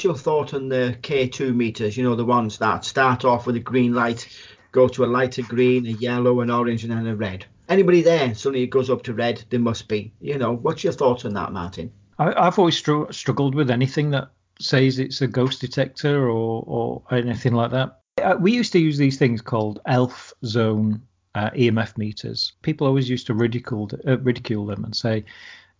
what's your thought on the K2 meters? You know, the ones that start off with a green light, go to a lighter green, a yellow, an orange, and then a red. Anybody there, suddenly it goes up to red, there must be. You know, what's your thoughts on that, Martin? I, have always str- struggled with anything that says it's a ghost detector or, or anything like that. Uh, we used to use these things called ELF zone uh, EMF meters. People always used to ridicule, uh, ridicule them and say,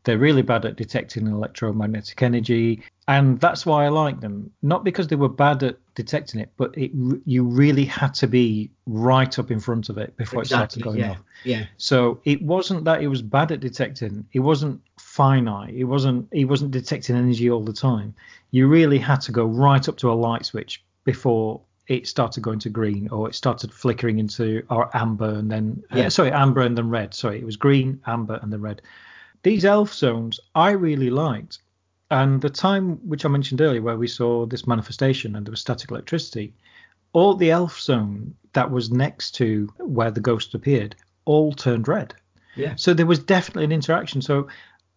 they're really bad at detecting electromagnetic energy, and that's why I like them. Not because they were bad at detecting it, but it you really had to be right up in front of it before exactly, it started going yeah, off. Yeah. So it wasn't that it was bad at detecting. It wasn't finite. It wasn't. It wasn't detecting energy all the time. You really had to go right up to a light switch before it started going to green or it started flickering into or amber and then uh, yeah. Uh, sorry amber and then red sorry it was green amber and then red these elf zones I really liked. And the time which I mentioned earlier, where we saw this manifestation and there was static electricity, all the elf zone that was next to where the ghost appeared all turned red. Yeah. So there was definitely an interaction. So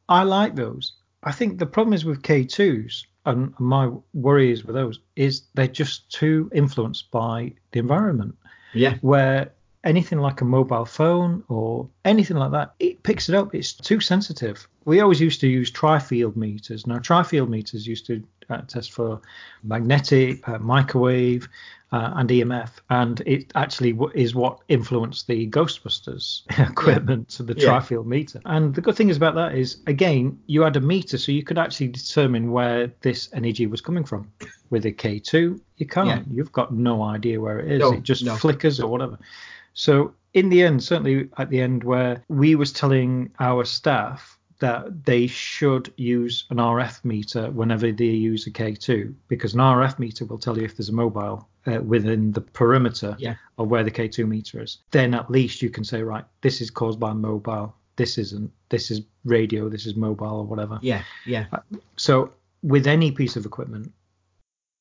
I like those. I think the problem is with K2s, and my worry is with those, is they're just too influenced by the environment. Yeah. Where anything like a mobile phone or anything like that, it picks it up. It's too sensitive. We always used to use tri-field meters. Now, tri-field meters used to uh, test for magnetic, uh, microwave, uh, and EMF, and it actually w- is what influenced the Ghostbusters equipment, yeah. the tri-field yeah. meter. And the good thing is about that is, again, you had a meter, so you could actually determine where this energy was coming from. With a K2, you can't. Yeah. You've got no idea where it is. No, it just no. flickers or whatever. So in the end, certainly at the end where we was telling our staff that they should use an RF meter whenever they use a K2 because an RF meter will tell you if there's a mobile uh, within the perimeter yeah. of where the K2 meter is. Then at least you can say, right, this is caused by mobile. This isn't. This is radio. This is mobile or whatever. Yeah, yeah. So with any piece of equipment,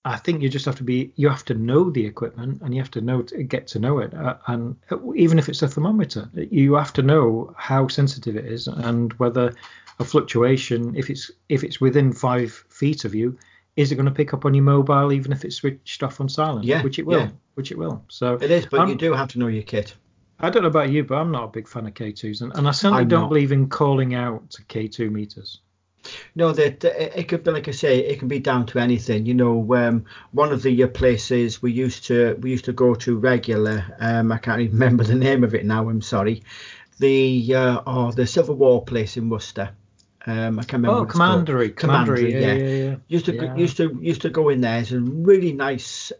I think you just have to be you have to know the equipment and you have to know to get to know it. Uh, and even if it's a thermometer you have to know how sensitive it is and whether a fluctuation if it's if it's within five feet of you is it going to pick up on your mobile even if it's switched off on silent? Yeah which it will yeah. which it will. So it is but I'm, you do have to know your kit. I don't know about you but I'm not a big fan of K2s and, and I certainly I'm don't not. believe in calling out to K2 meters no, that it could be like I say, it can be down to anything. You know, um, one of the uh, places we used to we used to go to regular. Um, I can't even remember the name of it now. I'm sorry. The uh, oh, the Civil War place in Worcester. Um, I can't remember. Oh, Commandery, Commandery, yeah, yeah, yeah, yeah. Used to used to used to go in there. It's a really nice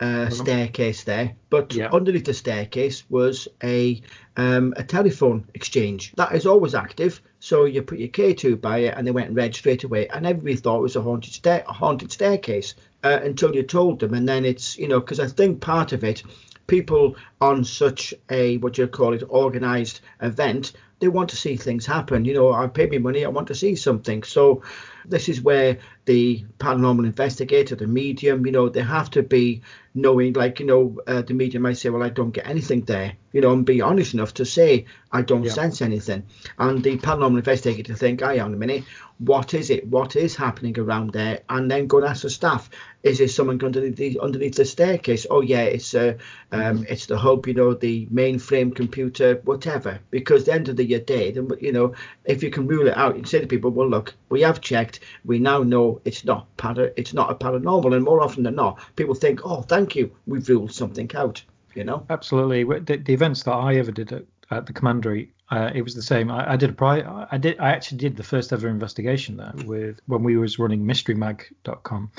uh, staircase there, but Yeah. underneath the staircase was a um, a telephone exchange that is always active. So you put your K2 by it, and they went red straight away, and everybody thought it was a haunted stair a haunted staircase uh, until you told them, and then it's you know because I think part of it, people on such a what you call it organized event, they want to see things happen. You know, I pay me money, I want to see something. So this is where the paranormal investigator, the medium, you know, they have to be knowing, like, you know, uh, the medium might say, well, I don't get anything there, you know, and be honest enough to say, I don't Yeah. sense anything. And the paranormal investigator think, hang on a minute, what is it? What is happening around there? And then go and ask the staff, is there someone underneath the, underneath the staircase? Oh, yeah, it's uh, um, it's the hub, you know, the mainframe computer, whatever. Because at the end of the day, then, you know, if you can rule it out, you can say to people, well, look, we have checked. We now know it's not para, it's not a paranormal. And more often than not, people think, oh, thank you, we've ruled something out, you know? Absolutely. The, the events that I ever did at, at the commandery, uh, it was the same. I, I did a pri- I did. I actually did the first ever investigation there with when we was running mysterymag.com.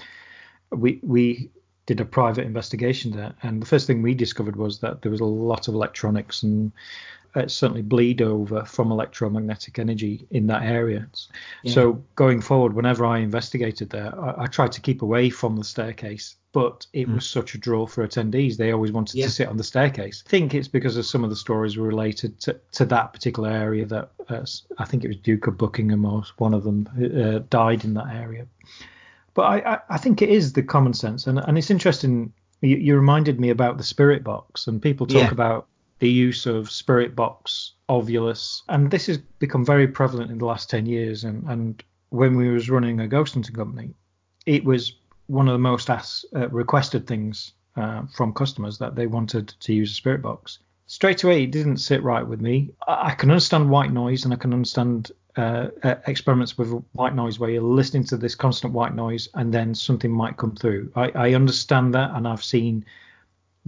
We we did a private investigation there, and the first thing we discovered was that there was a lot of electronics and uh, certainly bleed over from electromagnetic energy in that area. Yeah. So going forward, whenever I investigated there, I, I tried to keep away from the staircase, but it was such a draw for attendees. They always wanted Yeah. to sit on the staircase. I think it's because of some of the stories were related to, to that particular area that uh, I think it was Duke of Buckingham or one of them uh, died in that area. But I, I, I think it is the common sense, and, and it's interesting. You, you reminded me about the spirit box, and people talk Yeah. about the use of spirit box, Ovilus, and this has become very prevalent in the last ten years. And, and when we was running a ghost hunting company, it was one of the most asked, uh, requested things uh, from customers that they wanted to use a spirit box. Straight away, it didn't sit right with me. I, I can understand white noise and I can understand uh, uh, experiments with white noise where you're listening to this constant white noise and then something might come through. I, I understand that and I've seen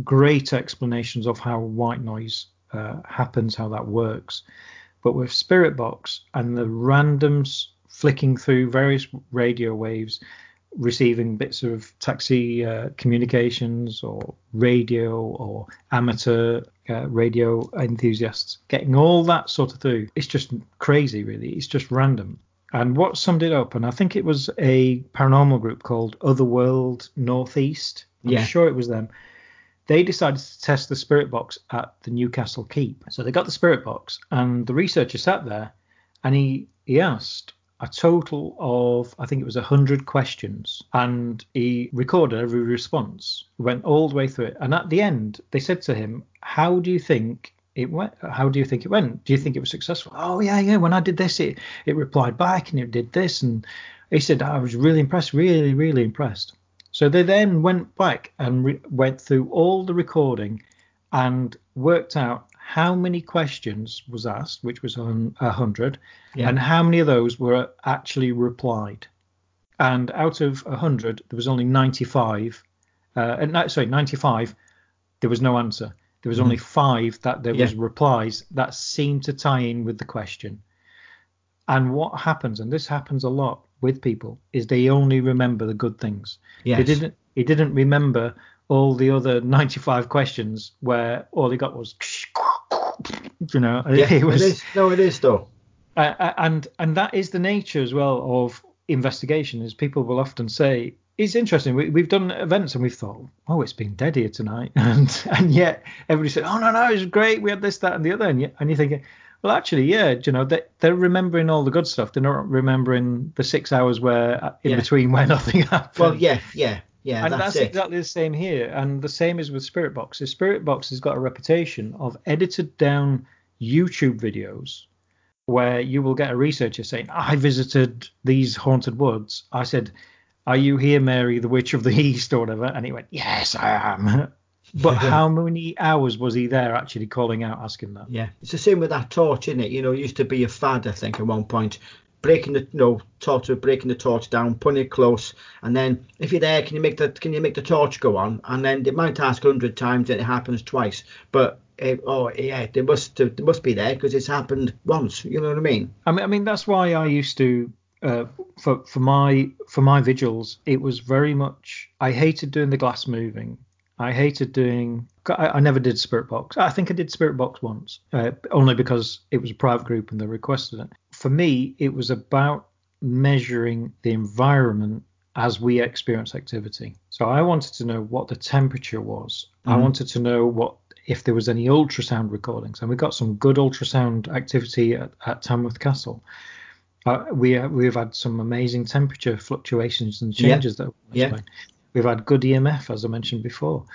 great explanations of how white noise uh, happens, how that works. But with Spirit Box and the randoms flicking through various radio waves, receiving bits of taxi uh, communications or radio or amateur uh, radio enthusiasts getting all that sort of through. It's just crazy, really. It's just random. And what summed it up, and I think it was a paranormal group called Otherworld Northeast. I'm Yeah. sure it was them. They decided to test the spirit box at the Newcastle Keep. So they got the spirit box, and the researcher sat there, and he he asked a total of I think it was hundred questions, and he recorded every response. Went all the way through it, and at the end they said to him, "How do you think?" It went. How do you think it went? Do you think it was successful? Oh yeah, yeah. When I did this, it it replied back and it did this, and he said I was really impressed, really, really impressed. So they then went back and re- went through all the recording and worked out how many questions was asked, which was on a hundred, Yeah. and how many of those were actually replied. And out of a hundred, there was only 95. Uh, and sorry, 95. There was no answer. There was only five that there was Mm-hmm. Replies that seemed to tie in with the question. And what happens, and this happens a lot with people, is they only remember the good things. Yes. They didn't. He didn't remember all the other 95 questions where all he got was, you know, Yeah, it was, it is. No, it is though. uh, and and that is the nature as well of investigation. Is people will often say it's interesting. We, we've done events and we've thought, oh, it's been dead here tonight, and and yet everybody said, oh no no, it was great. We had this that and the other, and, you, and you're thinking. Well, actually, yeah, you know, they, they're remembering all the good stuff. They're not remembering the six hours where uh, in Yeah. between where nothing happened Well, yeah, yeah, yeah. and that's, that's, exactly the same here. And the same is with Spirit Box. Spirit Box has got a reputation of edited down YouTube videos where you will get a researcher saying, I visited these haunted woods. I said, Are you here, Mary, the Witch of the East, or whatever? And he went, Yes, I am. But how many hours was he there actually calling out, asking that? Yeah, it's the same with that torch, isn't it? You know, it used to be a fad, I think, at one point. Breaking the you know, torch, breaking the torch down, putting it close, and then if you're there, can you make the can you make the torch go on? And then they might ask a hundred times, and it happens twice. But eh, oh yeah, they must they must be there because it's happened once. You know what I mean? I mean, I mean that's why I used to uh, for for my for my vigils. It was very much I hated doing the glass moving. I hated doing. I, I never did Spirit Box. I think I did Spirit Box once, uh, only because it was a private group and they requested it. For me, it was about measuring the environment as we experience activity. So I wanted to know what the temperature was. I Mhm. wanted to know what if there was any ultrasound recordings, and we got some good ultrasound activity at, at Tamworth Castle. Uh, we we've had some amazing temperature fluctuations and Yeah. changes that Yeah. We've had good EMF, as I mentioned before.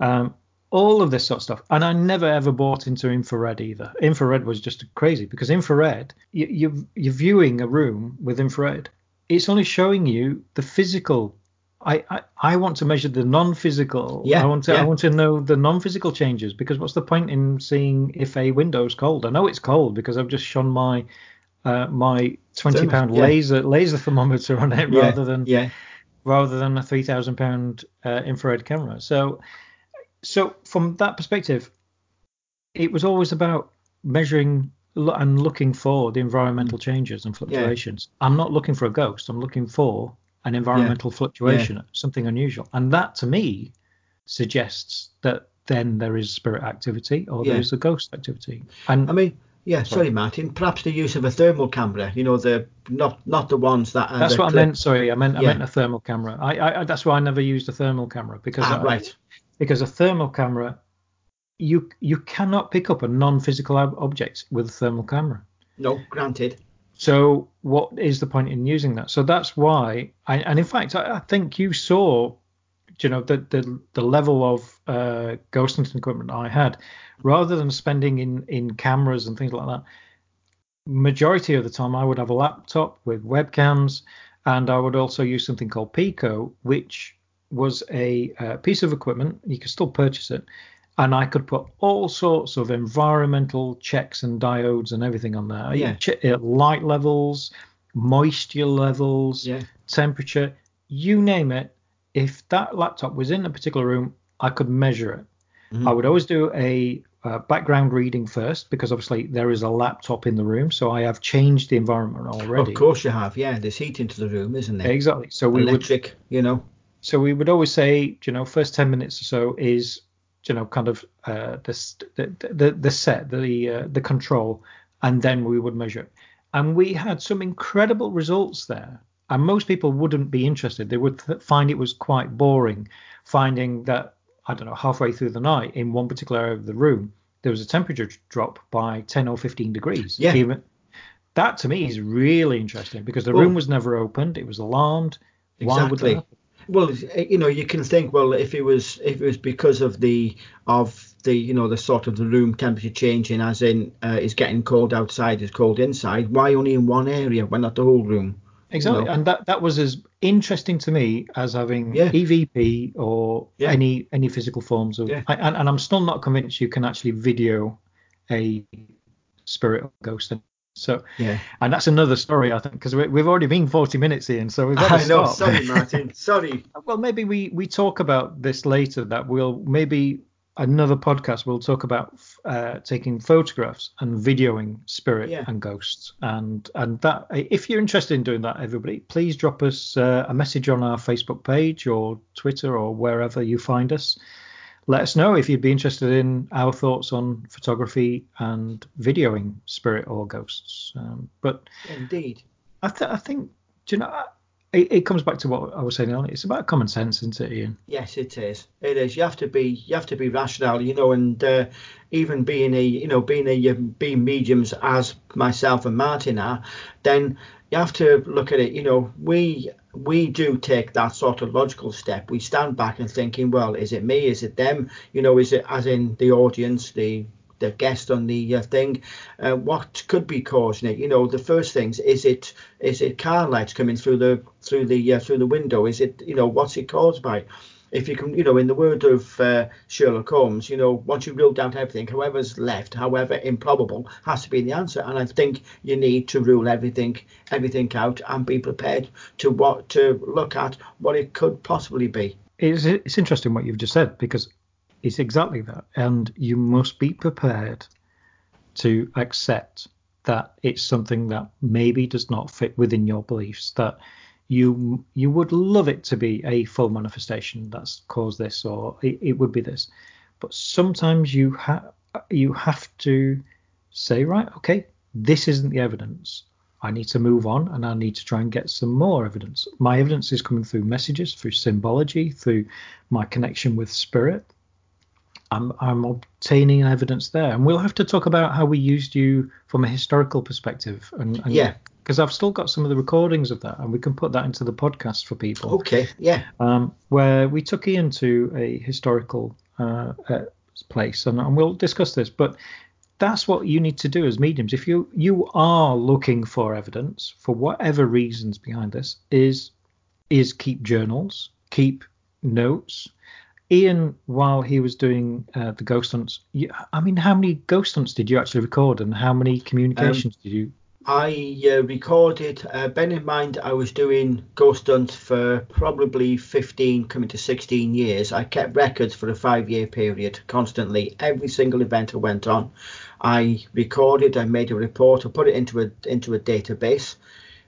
Um, all of this sort of stuff. And I never ever bought into infrared either. Infrared was just crazy because infrared, you, you, you're viewing a room with infrared. It's only showing you the physical. I, I, I want to measure the non-physical. Yeah, I want to yeah. I want to know the non-physical changes because what's the point in seeing if a window's cold? I know it's cold because I've just shone my uh, my twenty pound yeah. laser laser thermometer on it rather than yeah, rather than a three thousand pound uh, infrared camera. So, so from that perspective, it was always about measuring and looking for the environmental changes and fluctuations. I'm not looking for a ghost. I'm looking for an environmental fluctuation, something unusual, and that to me suggests that then there is spirit activity or there Yeah. is a ghost activity. And I mean, yeah. Sorry. Martin. Perhaps the use of a thermal camera. You know, the not not the ones that. Are that's what I meant. Sorry, I meant I Yeah. meant a thermal camera. I, I I- that's why I never used a thermal camera because Ah, I, right. because a thermal camera you you cannot pick up a non-physical ob- object with a thermal camera No, granted. so what is the point in using that so that's why I, and in fact I, I think you saw you know the the, the level of uh, ghost hunting equipment I had rather than spending in in cameras and things like that majority of the time I would have a laptop with webcams and I would also use something called Pico, which was a uh, piece of equipment. You can still purchase it, and I could put all sorts of environmental checks and diodes and everything on there. Yeah. uh, light levels, moisture levels, Yeah. temperature, you name it. If that laptop was in a particular room, I could measure it. Mhm. I would always do a uh, background reading first because obviously there is a laptop in the room, so I have changed the environment already. Of course you have. Yeah, there's heat into the room, isn't there? Exactly. So we would you know. so we would always say, you know, first ten minutes or so is, you know, kind of uh, the the, the the set, the uh, the control, and then we would measure it. And we had some incredible results there. And most people wouldn't be interested. They would th- find it was quite boring, finding that I don't know halfway through the night in one particular area of the room there was a temperature drop by 10 or 15 degrees. Yeah. Even that to me is really interesting because the Well- room was never opened. It was alarmed. Why would that Exactly. Well, you know, you can think, well, if it was if it was because of the of the you know the sort of the room temperature changing, as in uh, it's getting cold outside, it's cold inside. Why only in one area? Why not the whole room? Exactly, know. and that that was as interesting to me as having Yeah. EVP or Yeah. any any physical forms of. Yeah. I, and, and I'm still not convinced you can actually video a spirit or ghost. So, Yeah. and that's another story I think because we, we've already been 40 minutes in, so we've got to I know. stop. Sorry, Martin. Sorry. Well, maybe we we talk about this later. That we'll maybe another podcast we'll talk about uh, taking photographs and videoing spirit Yeah. and ghosts and and that if you're interested in doing that everybody please drop us uh, a message on our facebook page or twitter or wherever you find us let us know if you'd be interested in our thoughts on photography and videoing spirit or ghosts um, but Indeed. I, th- I think do you know it, it comes back to what I was saying earlier. It's about common sense, isn't it, Ian? Yes, it is. It is. You have to be. You have to be rational, you know, and uh, even being a, you know, being a um, being mediums as myself and Martin are, then you have to look at it. You know, we we do take that sort of logical step. We stand back and thinking, well, is it me? Is it them? You know, is it as in the audience, the the guest on the uh, thing, uh, what could be causing it? You know, the first things is it is it car lights coming through the through the uh, through the window? Is it you know what's it caused by? If you can, you know, in the word of uh, Sherlock Holmes, you know, once you've ruled out everything, however's left, however improbable, has to be the answer. And I think you need to rule everything, everything out, and be prepared to what to look at what it could possibly be. It's it's interesting what you've just said because it's exactly that, and you must be prepared to accept that it's something that maybe does not fit within your beliefs. That you you would love it to be a full manifestation that's caused this, or it, it would be this, but sometimes you have you have to say right, okay, this isn't the evidence. I need to move on and I need to try and get some more evidence. My evidence is coming through messages, through symbology, through my connection with spirit. I'm, I'm obtaining evidence there. And we'll have to talk about how we used you from a historical perspective. And, and Yeah. Because I've still got some of the recordings of that and we can put that into the podcast for people Okay, yeah, um, where we took Ian to a historical uh, uh, place, and, and we'll discuss this. But that's what you need to do as mediums. If you you are looking for evidence for whatever reasons behind this, is is keep journals, keep notes. Ian, while he was doing uh, the ghost hunts, you, I mean, how many ghost hunts did you actually record, and how many communications did you? I uh, recorded. Uh, bear in mind, I was doing ghost hunts for probably 15, coming to 16 years. I kept records for a five-year period, constantly. Every single event I went on, I recorded. I made a report. I put it into a into a database,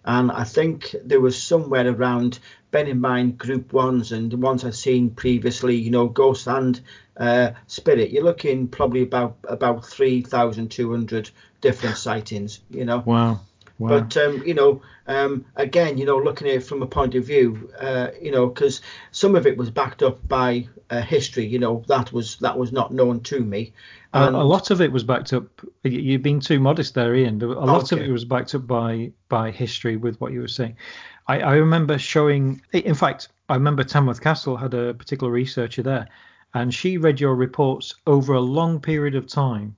and I think there was somewhere around. Bear in mind, group ones and the ones I've seen previously. You know, ghost and uh, spirit. You're looking probably about about 3,200 different sightings. You know. Wow, wow. But um, you know, um, again, you know, looking at it from a point of view, uh, you know, because some of it was backed up by uh, history. You know, that was that was not known to me. A, a lot of it was backed up. you- You're being too modest there, Ian. A lot of it was backed up by by history with what you were saying. I, I remember showing. In fact, I remember Tamworth Castle had a particular researcher there, and she read your reports over a long period of time,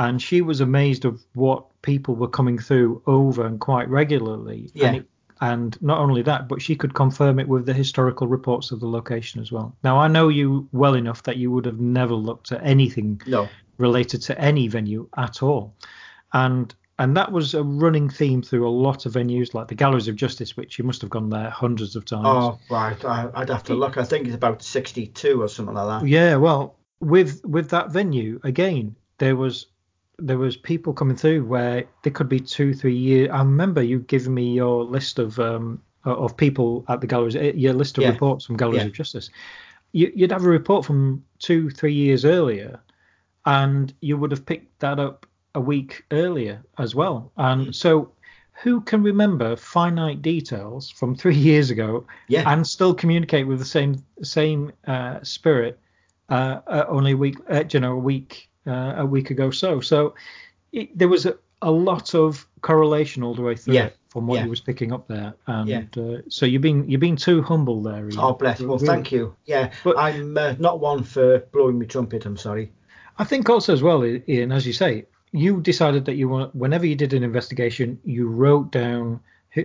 and she was amazed of what people were coming through over and quite regularly. Yeah. And it, And not only that, but she could confirm it with the historical reports of the location as well. Now, I know you well enough that you would have never looked at anything No. related to any venue at all. And and that was a running theme through a lot of venues, like the Galleries of Justice, which you must have gone there hundreds of times. Oh, right. I, I'd have to look. I think it's about 62 or something like that. Yeah, well, with with that venue again, there was there was people coming through where there could be two, three years. I remember you giving me your list of um of people at the galleries, eh, your list of Yeah. reports from Galleries Yeah. of Justice. You, you'd have a report from two, three years earlier, and you would have picked that up a week earlier as well. And so, who can remember finite details from three years ago Yeah. and still communicate with the same same uh, spirit uh, uh, only a week, uh, you know, a week uh, a week ago. So, so it, there was a, a lot of correlation all the way through Yeah. from what Yeah. you was picking up there, and Yeah. uh, so you've been you've been too humble there. Ian. Oh, bless. Well, Really. thank you. Yeah. But- I'm uh, not one for blowing my trumpet. I'm sorry. I think also as well, Ian, as you say, you decided that you want whenever you did an investigation, you wrote down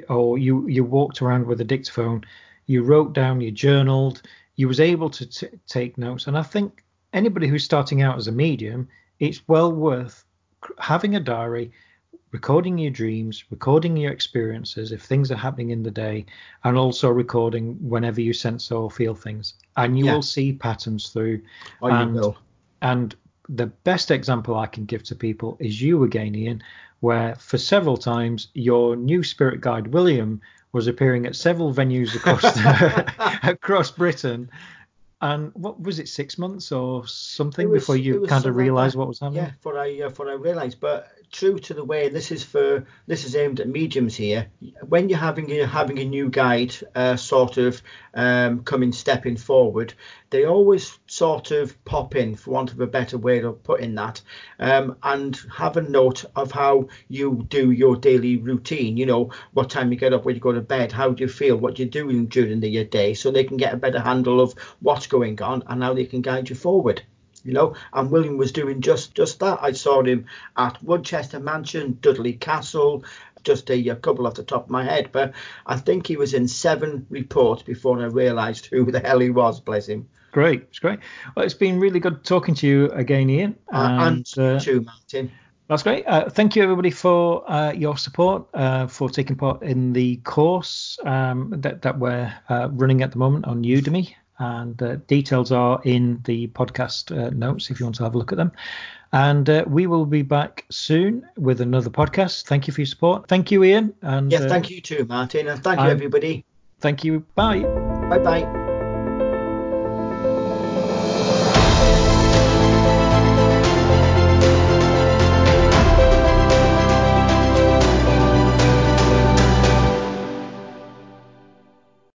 or you you walked around with a dictaphone, you wrote down, you journaled, you was able to t- take notes, and I think anybody who's starting out as a medium, it's well worth having a diary, recording your dreams, recording your experiences if things are happening in the day, and also recording whenever you sense or feel things, and you Yeah. will see patterns through. Oh, you And- will. And the best example I can give to people is you again, Ian, where for several times your new spirit guide William was appearing at several venues across across Britain. And what was it, six months or something was- before you kind of realised what was happening? Yeah, for I uh, for I realised, but true to the way this is for this is aimed at mediums here. When you're having a, having a new guide, uh, sort of um, coming stepping forward, they always sort of pop in, for want of a better way of putting that, um, and have a note of how you do your daily routine. You know, what time you get up, when you go to bed, how do you feel, what you're doing during the your day, so they can get a better handle of what's going on and how they can guide you forward you know and william was doing just just that i saw him at woodchester mansion dudley castle just a, a couple off the top of my head but i think he was in seven reports before i realized who the hell he was bless him Great, it's great. Well, it's been really good talking to you again, Ian. uh, and uh, too martin That's great. Uh, thank you, everybody, for uh, your support, uh, for taking part in the course um, that, that we're uh, running at the moment on Udemy. And uh, details are in the podcast uh, notes if you want to have a look at them. And uh, we will be back soon with another podcast. Thank you for your support. Thank you, Ian. And yeah uh, thank you too martin and thank you everybody Thank you. Bye. bye bye